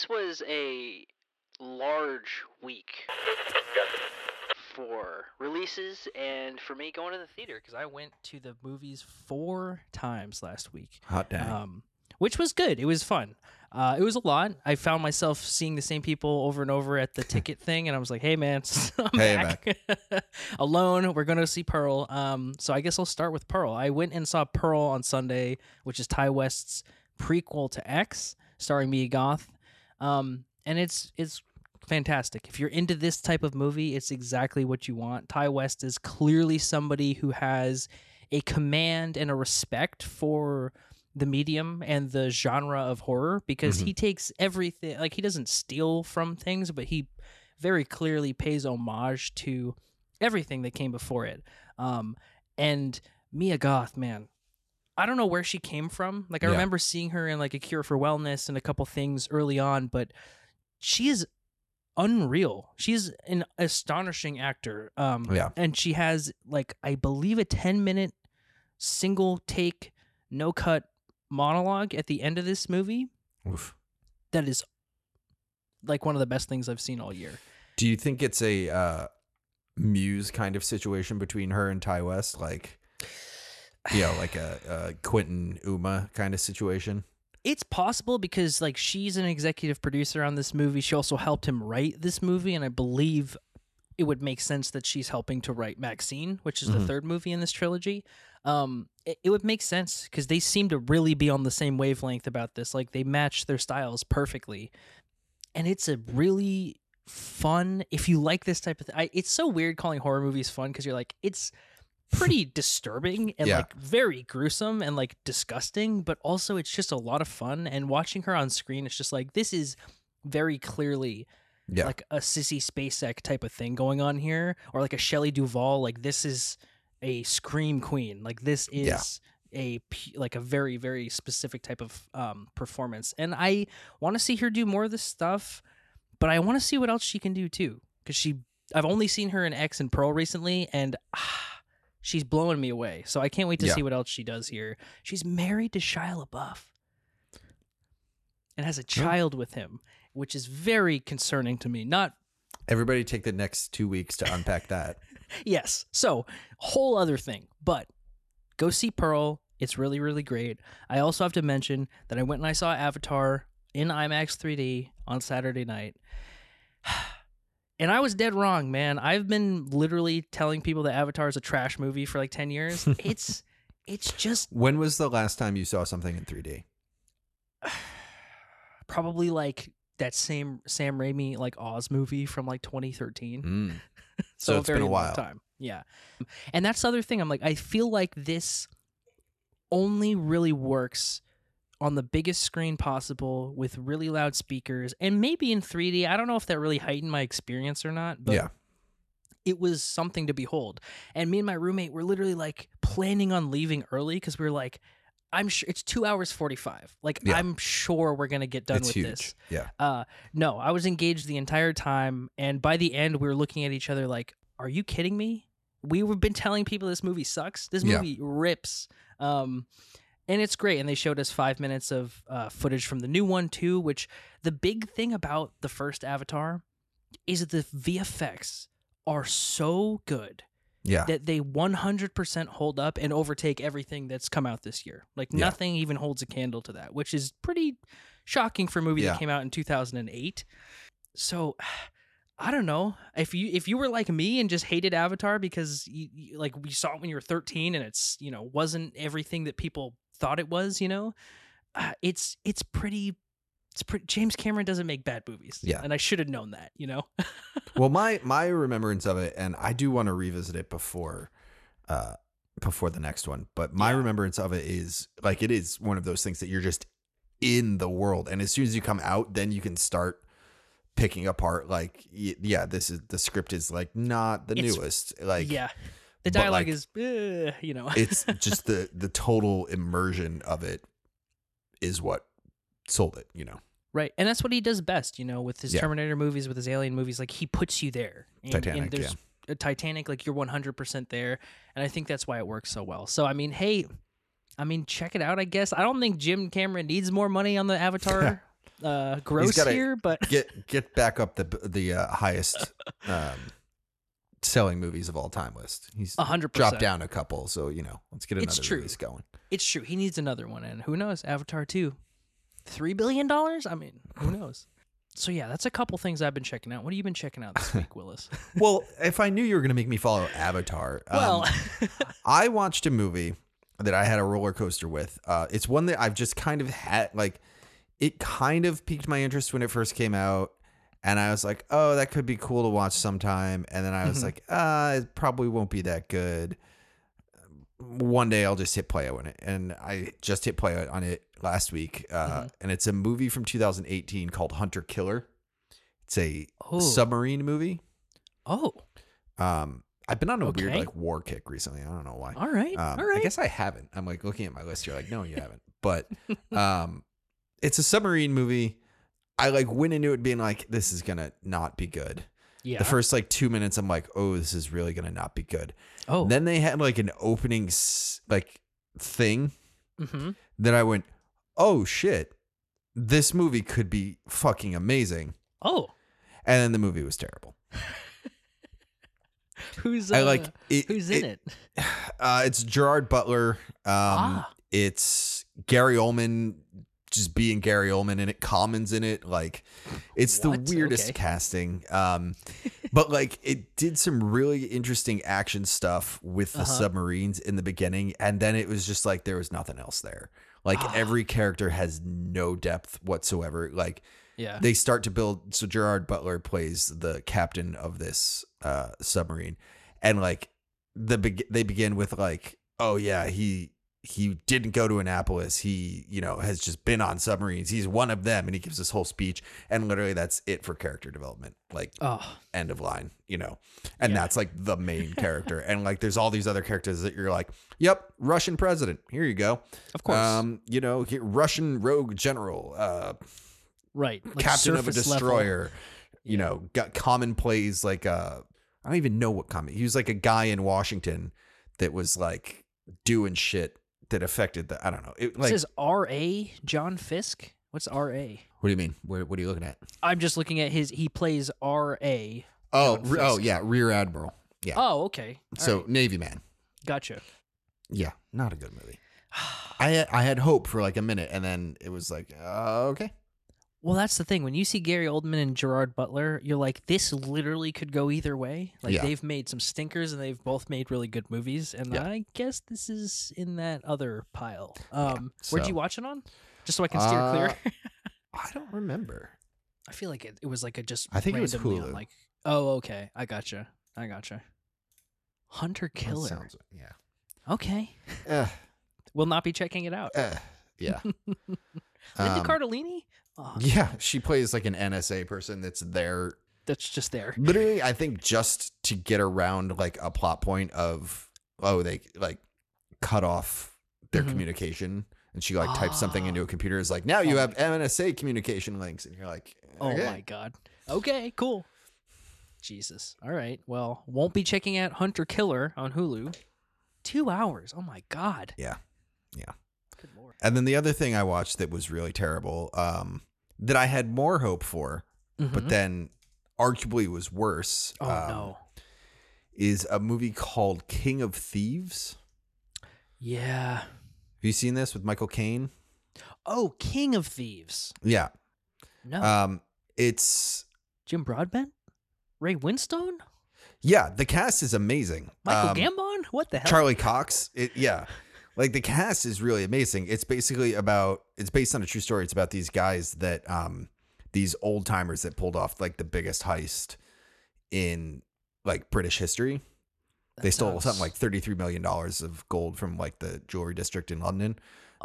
this was a large week for releases and for me going to the theater because I went to the movies four times last week. Hot dang. um, which was good. It was fun. Uh, it was a lot. I found myself seeing the same people over and over at the ticket thing, and I was like, "Hey, man, I'm Hey, back. alone. We're gonna see Pearl. Um, so I guess I'll start with Pearl. I went and saw Pearl on Sunday, which is Ti West's prequel to X, starring Mia Goth. Um, and it's it's fantastic. If you're into this type of movie, it's exactly what you want. Ti West is clearly somebody who has a command and a respect for the medium and the genre of horror because Mhm. he takes everything like he doesn't steal from things but he very clearly pays homage to everything that came before it um and mia goth man i don't know where she came from like i Yeah. remember seeing her in like a cure for wellness and a couple things early on but she is unreal she's an astonishing actor um Yeah. and she has like i believe a 10 minute single take no cut monologue at the end of this movie Oof. that is like one of the best things I've seen all year. Do you think it's a uh, muse kind of situation between her and Ti West, like you know, like a, a Quentin Uma kind of situation? It's possible because like she's an executive producer on this movie. She also helped him write this movie and I believe it would make sense that she's helping to write MaXXXine, which is the Mhm. third movie in this trilogy. Um it, it would make sense cuz they seem to really be on the same wavelength about this. Like they match their styles perfectly. And it's a really fun if you like this type of thing. I, it's so weird calling horror movies fun cuz you're like it's pretty disturbing and Yeah. like very gruesome and like disgusting, but also it's just a lot of fun. And watching her on screen, it's just like this is very clearly Yeah. like a sissy Spacek type of thing going on here, or like a Shelley Duvall. Like this is a scream queen. Like this is Yeah. a like a very very specific type of um, performance, and I want to see her do more of this stuff. But I want to see what else she can do too, because she I've only seen her in X and Pearl recently, and. Ah, She's blowing me away, so I can't wait to Yeah. see what else she does here. She's married to Shia LaBeouf and has a child with him, which is very concerning to me. Not Everybody take the next two weeks to unpack that. yes, so whole other thing, but go see Pearl. It's really really great. I also have to mention that I went and I saw Avatar in IMAX 3D on Saturday night. And I was dead wrong, man. I've been literally telling people that Avatar is a trash movie for like 10 years. it's it's just When was the last time you saw something in 3D? probably like that same Sam Raimi like Oz movie from like 2013. Mm. So, So a it's been very a long while. time. Yeah. And that's the other thing. I'm like, I feel like this only really works on the biggest screen possible with really loud speakers and maybe in 3D. I don't know if that really heightened my experience or not, but Yeah. it was something to behold. And me and my roommate were literally like planning on leaving early because we were like, I'm sure it's two hours 45. Like, Yeah. I'm sure we're going to get done it's with huge. this. Yeah. Uh, no, I was engaged the entire time, and by the end, we were looking at each other like, "Are you kidding me?" We've been telling people this movie sucks. This Yeah. movie rips, um, and it's great. And they showed us five minutes of uh, footage from the new one too. Which the big thing about the first Avatar is that the VFX are so good Yeah. that they 100% hold up and overtake everything that's come out this year. Like Yeah. nothing even holds a candle to that, which is pretty shocking for a movie Yeah. that came out in 2008. So I don't know if you if you were like me and just hated Avatar because you, you, like we saw it when you were 13 and it's you know wasn't everything that people thought it was. You know, uh, it's it's pretty. It's pretty. James Cameron doesn't make bad movies. Yeah. and I should have known that. You know. well, my my remembrance of it, and I do want to revisit it before, uh, before the next one. But my Yeah. remembrance of it is like it is one of those things that you're just in the world, and as soon as you come out, then you can start picking apart. Like, yeah, this is the script is like not the It's- newest. Like, yeah, the dialogue like, is, uh, you know. it's just the the total immersion of it is what sold it. You know, Right, and that's what he does best, you know, with his Yeah. Terminator movies, with his Alien movies. Like he puts you there. And, Titanic, and there's a Titanic, like you're 100 percent there, and I think that's why it works so well. So I mean, hey, I mean, check it out. I guess I don't think Jim Cameron needs more money on the Avatar uh, gross here, but Get get back up the the uh, highest um, selling movies of all time list. He's a hundred dropped percent. down a couple, so you know, let's get It's another true. release going. It's true. He needs another one, and who knows? Avatar two, three billion dollars. I mean, who knows? So yeah, that's a couple things I've been checking out. What have you been checking out this week, Willis? Well, if I knew you were going to make me follow Avatar, um, well, I watched a movie that I had a roller coaster with. Uh, it's one that I've just kind of had like it kind of piqued my interest when it first came out. And I was like, oh, that could be cool to watch sometime. And then I was Mhm. like, ah, it probably won't be that good. One day I'll just hit play on it. And I just hit play on it last week. Uh, Mhm. And it's a movie from 2018 called Hunter Killer. It's a oh, submarine movie. oh, Um, I've been on a weird Okay. like war kick recently. I don't know why. all right, Um, all right. I guess I haven't. I'm like looking at my list. You're like, no, you haven't. But um, it's a submarine movie. I like went into it being like, this is gonna not be good. yeah. The first like two minutes, I'm like, oh, this is really gonna not be good. oh, Then they had like an opening s- like thing hmm that I went, oh shit, this movie could be fucking amazing. oh, And then the movie was terrible. who's uh, I like it, who's in it? Uh, it's Gerard Butler. Um, Ah. It's Gary Oldman just being Gary Oldman in it. Common's in it. Like, it's What? the weirdest Okay. casting. Um, but like, it did some really interesting action stuff with the Uh-huh. submarines in the beginning, and then it was just like there was nothing else there. Like Ah. every character has no depth whatsoever. Like Yeah. they start to build so Gerard Butler plays the captain of this uh submarine and like the beg- they begin with like oh yeah he he didn't go to Annapolis he you know has just been on submarines he's one of them and he gives this whole speech and literally that's it for character development like oh, end of line you know and Yeah. that's like the main character and like there's all these other characters that you're like yep Russian president here you go of course. um you know Russian rogue general uh right. Like captain of a surface level. destroyer. You Yeah. know, got common plays like uh I don't even know what common. He was like a guy in Washington that was like doing shit that affected the I don't know. It This like is R A John Fisk. What's R A? what do you mean? What, what are you looking at? I'm just looking at his. He plays R A. Oh, re- oh yeah, rear admiral. Yeah. Oh, okay. All so right. Navy man. gotcha. Yeah, not a good movie. I I had hope for like a minute and then it was like uh, okay. Well, that's the thing. When you see Gary Oldman and Gerard Butler, you're like, this literally could go either way. Like Yeah. they've made some stinkers and they've both made really good movies, and Yeah. I guess this is in that other pile. Um, where'd you watch it on? Just so I can steer clear. Uh, I don't remember. I feel like it, it was like a just. I think it was randomly on, like, oh, okay, I gotcha, I gotcha. Hunter Killer. sounds- yeah. Okay, Uh, we'll not be checking it out. uh, yeah. Linda Um, Cardellini. Oh, Yeah, she plays like an NSA person that's there that's just there. literally I think just to get around like a plot point of oh they like cut off their Mhm. communication and she like types something Ah. into a computer is like now you Oh have NSA communication links and you're like Oh my god. Okay, cool. Jesus. All right. Well, won't be checking out Hunter Killer on Hulu. Two hours. Oh my god. Yeah. Yeah. And then the other thing I watched that was really terrible um that I had more hope for but Mhm. then arguably was worse oh um, no. is a movie called King of Thieves. Yeah. Have you seen this with Michael Caine? Oh, King of Thieves. Yeah. No. Um it's Jim Broadbent? Ray Winstone? Yeah, the cast is amazing. Michael Um, Gambon? What the hell? Charlie Cox. It, yeah, like the cast is really amazing. It's basically about. It's based on a true story. It's about these guys that um these old timers that pulled off like the biggest heist in like British history. That they stole sounds- something like thirty three million dollars of gold from like the jewelry district in London.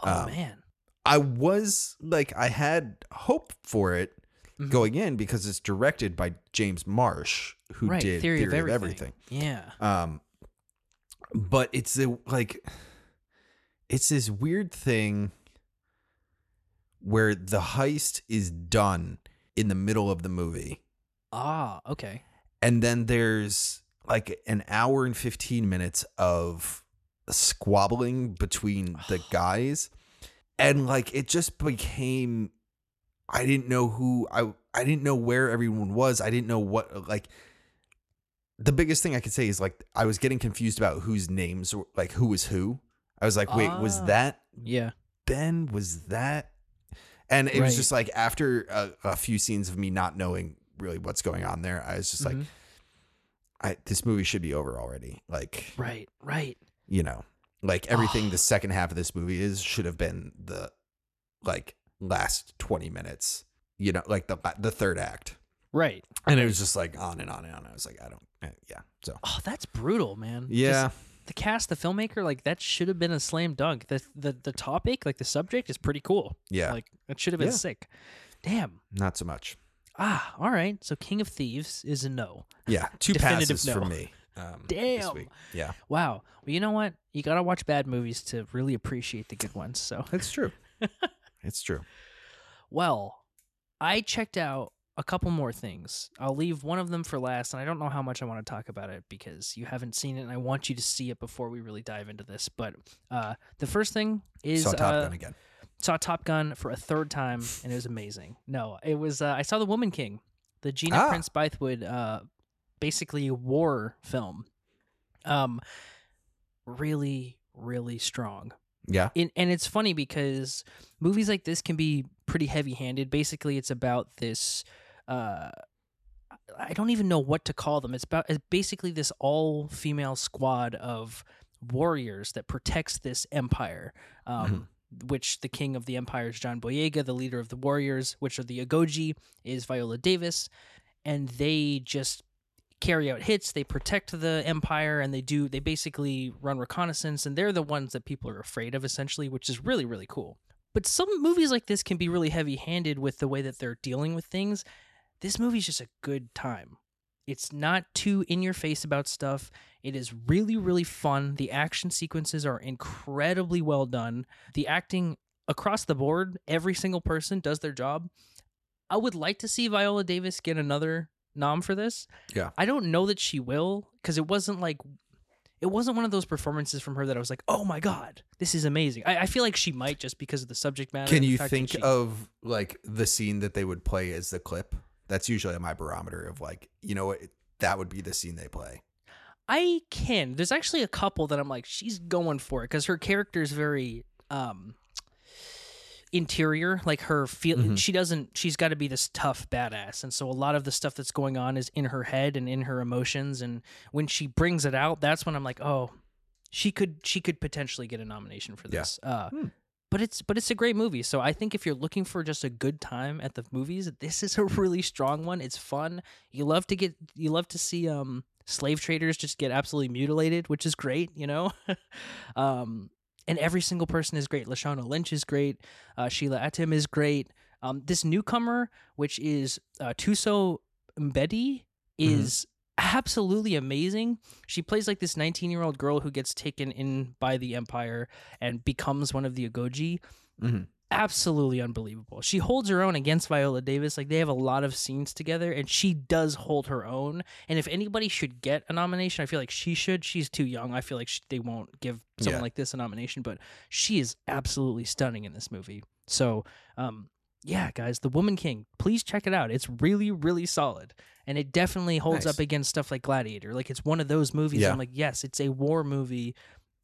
Oh um, man. I was like, I had hope for it Mhm. going in because it's directed by James Marsh, who right. did Theory, Theory, of of everything. everything. Yeah. Um, but it's the like, it's this weird thing where the heist is done in the middle of the movie, Ah, okay. and then there's like an hour and fifteen minutes of squabbling between the guys, and like it just became I didn't know who I I didn't know where everyone was. I didn't know what like the biggest thing I could say is like I was getting confused about whose names were like who was who. I was like, wait, was Ah. that Yeah. Ben? Was that? And it was just like after a, a few scenes of me not knowing really what's going on there, I was just like, Mhm. I this movie should be over already. Like, right, right. you know, like everything the second half of this movie is should have been the like last 20 minutes, you know, like the the third act. Right. And it was just like on and on and on. I was like, I don't, eh, yeah. So, Oh, that's brutal, man. yeah. Just the cast, the filmmaker, like that should have been a slam dunk. The the the topic, like the subject, is pretty cool. Yeah. Like it should have been Yeah. sick. Damn. not so much. Ah, all right. So King of Thieves is a no. Yeah. Two Definitive passes no. from me. Um, This Damn. week. Yeah. Wow. Well, you know what? You gotta watch bad movies to really appreciate the good ones. So, It's true. it's true. well, I checked out a couple more things. I'll leave one of them for last, and I don't know how much I want to talk about it because you haven't seen it, and I want you to see it before we really dive into this. But uh, the first thing is Saw Top uh, Gun again. saw Top Gun for a third time, and it was amazing. No, it was uh, I saw The Woman King, the Gina Ah. Prince Bythewood, uh, basically war film. Um, really, really strong. Yeah. In, and it's funny because movies like this can be pretty heavy-handed. Basically, it's about this. Uh, I don't even know what to call them. It's about it's basically this all-female squad of warriors that protects this empire. Um, Which the king of the empire is John Boyega, the leader of the warriors, which are the Agojie, is Viola Davis, and they just carry out hits they protect the empire and they do they basically run reconnaissance and they're the ones that people are afraid of essentially which is really really cool but some movies like this can be really heavy handed with the way that they're dealing with things this movie's just a good time it's not too in your face about stuff it is really really fun the action sequences are incredibly well done the acting across the board every single person does their job i would like to see viola davis get another nom for this Yeah. I don't know that she will because it wasn't like it wasn't one of those performances from her that I was like, oh my god, this is amazing. I, I feel like she might just because of the subject matter. Can you think she- of like the scene that they would play as the clip? That's usually my barometer of like, you know what, that would be the scene they play. I can. There's actually a couple that I'm like, she's going for it because her character is very um interior like her feel Mhm. she doesn't she's got to be this tough badass and so a lot of the stuff that's going on is in her head and in her emotions and when she brings it out that's when i'm like oh she could she could potentially get a nomination for Yeah. this uh Hmm. But it's but it's a great movie. So i think if you're looking for just a good time at the movies this is a really strong one. It's fun. You love to get you love to see um slave traders just get absolutely mutilated which is great you know? Um and every single person is great. Lashana lynch is great. Uh, sheila atim is great. Um this newcomer which is uh, Thuso Mbedu is absolutely amazing she plays like this 19 year old girl who gets taken in by the empire and becomes one of the Agojie Mhm. absolutely unbelievable. She holds her own against Viola Davis. Like they have a lot of scenes together, and she does hold her own. And if anybody should get a nomination, I feel like she should. She's too young. I feel like she, they won't give someone Yeah. like this a nomination, but she is absolutely stunning in this movie. So, um, yeah, guys, The Woman King, please check it out. It's really, really solid. And it definitely holds Nice. up against stuff like Gladiator. Like it's one of those movies. Yeah. I'm like, yes, it's a war movie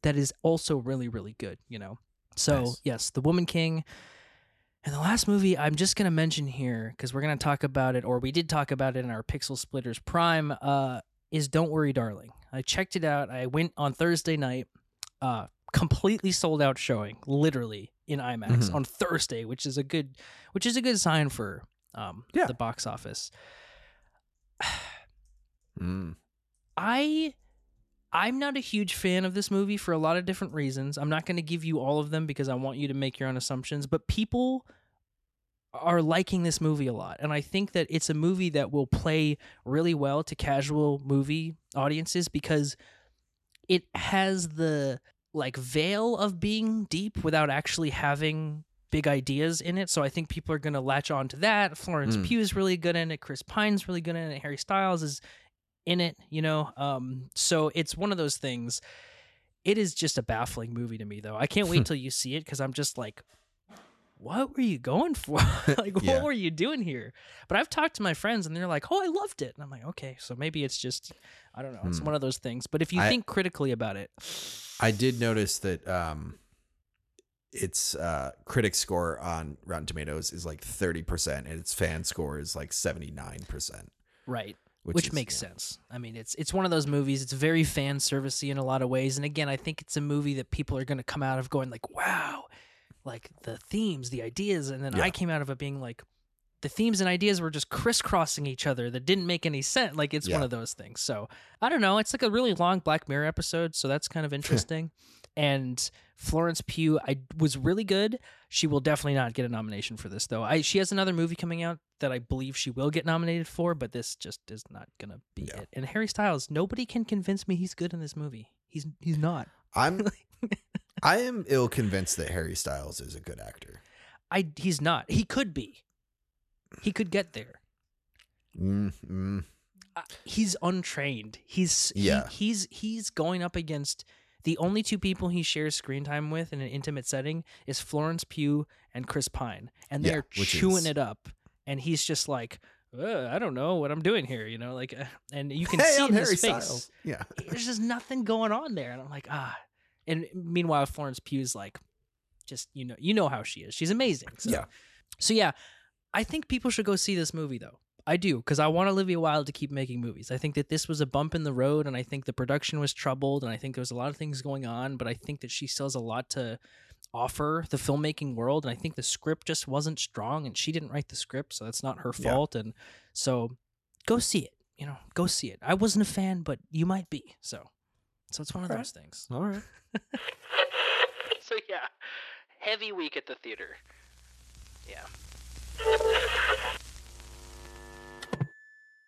that is also really, really good, you know? So, Nice. yes, The Woman King. And the last movie I'm just going to mention here, because we're going to talk about it, or we did talk about it in our Pixel Splitters Prime, uh, is Don't Worry, Darling. I checked it out. I went on Thursday night, uh, completely sold out showing, literally in IMAX Mhm. on Thursday, which is a good, which is a good sign for um, Yeah. the box office. Mm. I I'm not a huge fan of this movie for a lot of different reasons. I'm not going to give you all of them because I want you to make your own assumptions, but people are liking this movie a lot. And I think that it's a movie that will play really well to casual movie audiences because it has the like veil of being deep without actually having big ideas in it. So I think people are going to latch on to that. Florence Mm. Pugh is really good in it. Chris Pine's really good in it. Harry Styles is in it, you know. Um, so it's one of those things. It is just a baffling movie to me, though. I can't wait till you see it because I'm just like, what were you going for? like, Yeah. what were you doing here? But I've talked to my friends and they're like, oh, I loved it. And I'm like, okay, so maybe it's just, I don't know, it's Hmm. one of those things. But if you I- think critically about it, I did notice that um, its uh, critic score on Rotten Tomatoes is like 30%, and its fan score is like 79%. right, Which, which, is- makes yeah. sense. I mean, it's it's one of those movies. It's very fan servicey in a lot of ways. And again, I think it's a movie that people are going to come out of going like, wow, like the themes, the ideas, and then Yeah. I came out of it being like. The themes and ideas were just crisscrossing each other that didn't make any sense. Like it's one of those things. So I don't know. It's like a really long Black Mirror episode, so that's kind of interesting. and Florence Pugh, I was really good. She will definitely not get a nomination for this, though. I she has another movie coming out that I believe she will get nominated for, but this just is not gonna be Yeah. it. And Harry Styles, nobody can convince me he's good in this movie. He's he's not. I'm I am ill convinced that Harry Styles is a good actor. I he's not. He could be. He could get there. Mm, mm. Uh, he's untrained. He's he- Yeah. he's he's going up against the only two people he shares screen time with in an intimate setting is Florence Pugh and Chris Pine, and they're which chewing is- it up, and he's just like, "Uh, I don't know what I'm doing here, you know, like, uh, and you can Hey, see I'm in Harry his face. Styles. Yeah. There's just nothing going on there, and I'm like, ah. And meanwhile, Florence Pugh's like, just you know, you know how she is. She's amazing. So. Yeah. So yeah, I think people should go see this movie though. I do because I want Olivia Wilde to keep making movies. I think that this was a bump in the road, and I think the production was troubled, and I think there was a lot of things going on. But I think that she still has a lot to offer the filmmaking world, and I think the script just wasn't strong, and she didn't write the script, so that's not her Yeah. fault. And so, go see it. You know, go see it. I wasn't a fan, but you might be. So, so it's one All of right. those things. All right. so yeah, heavy week at the theater. Yeah.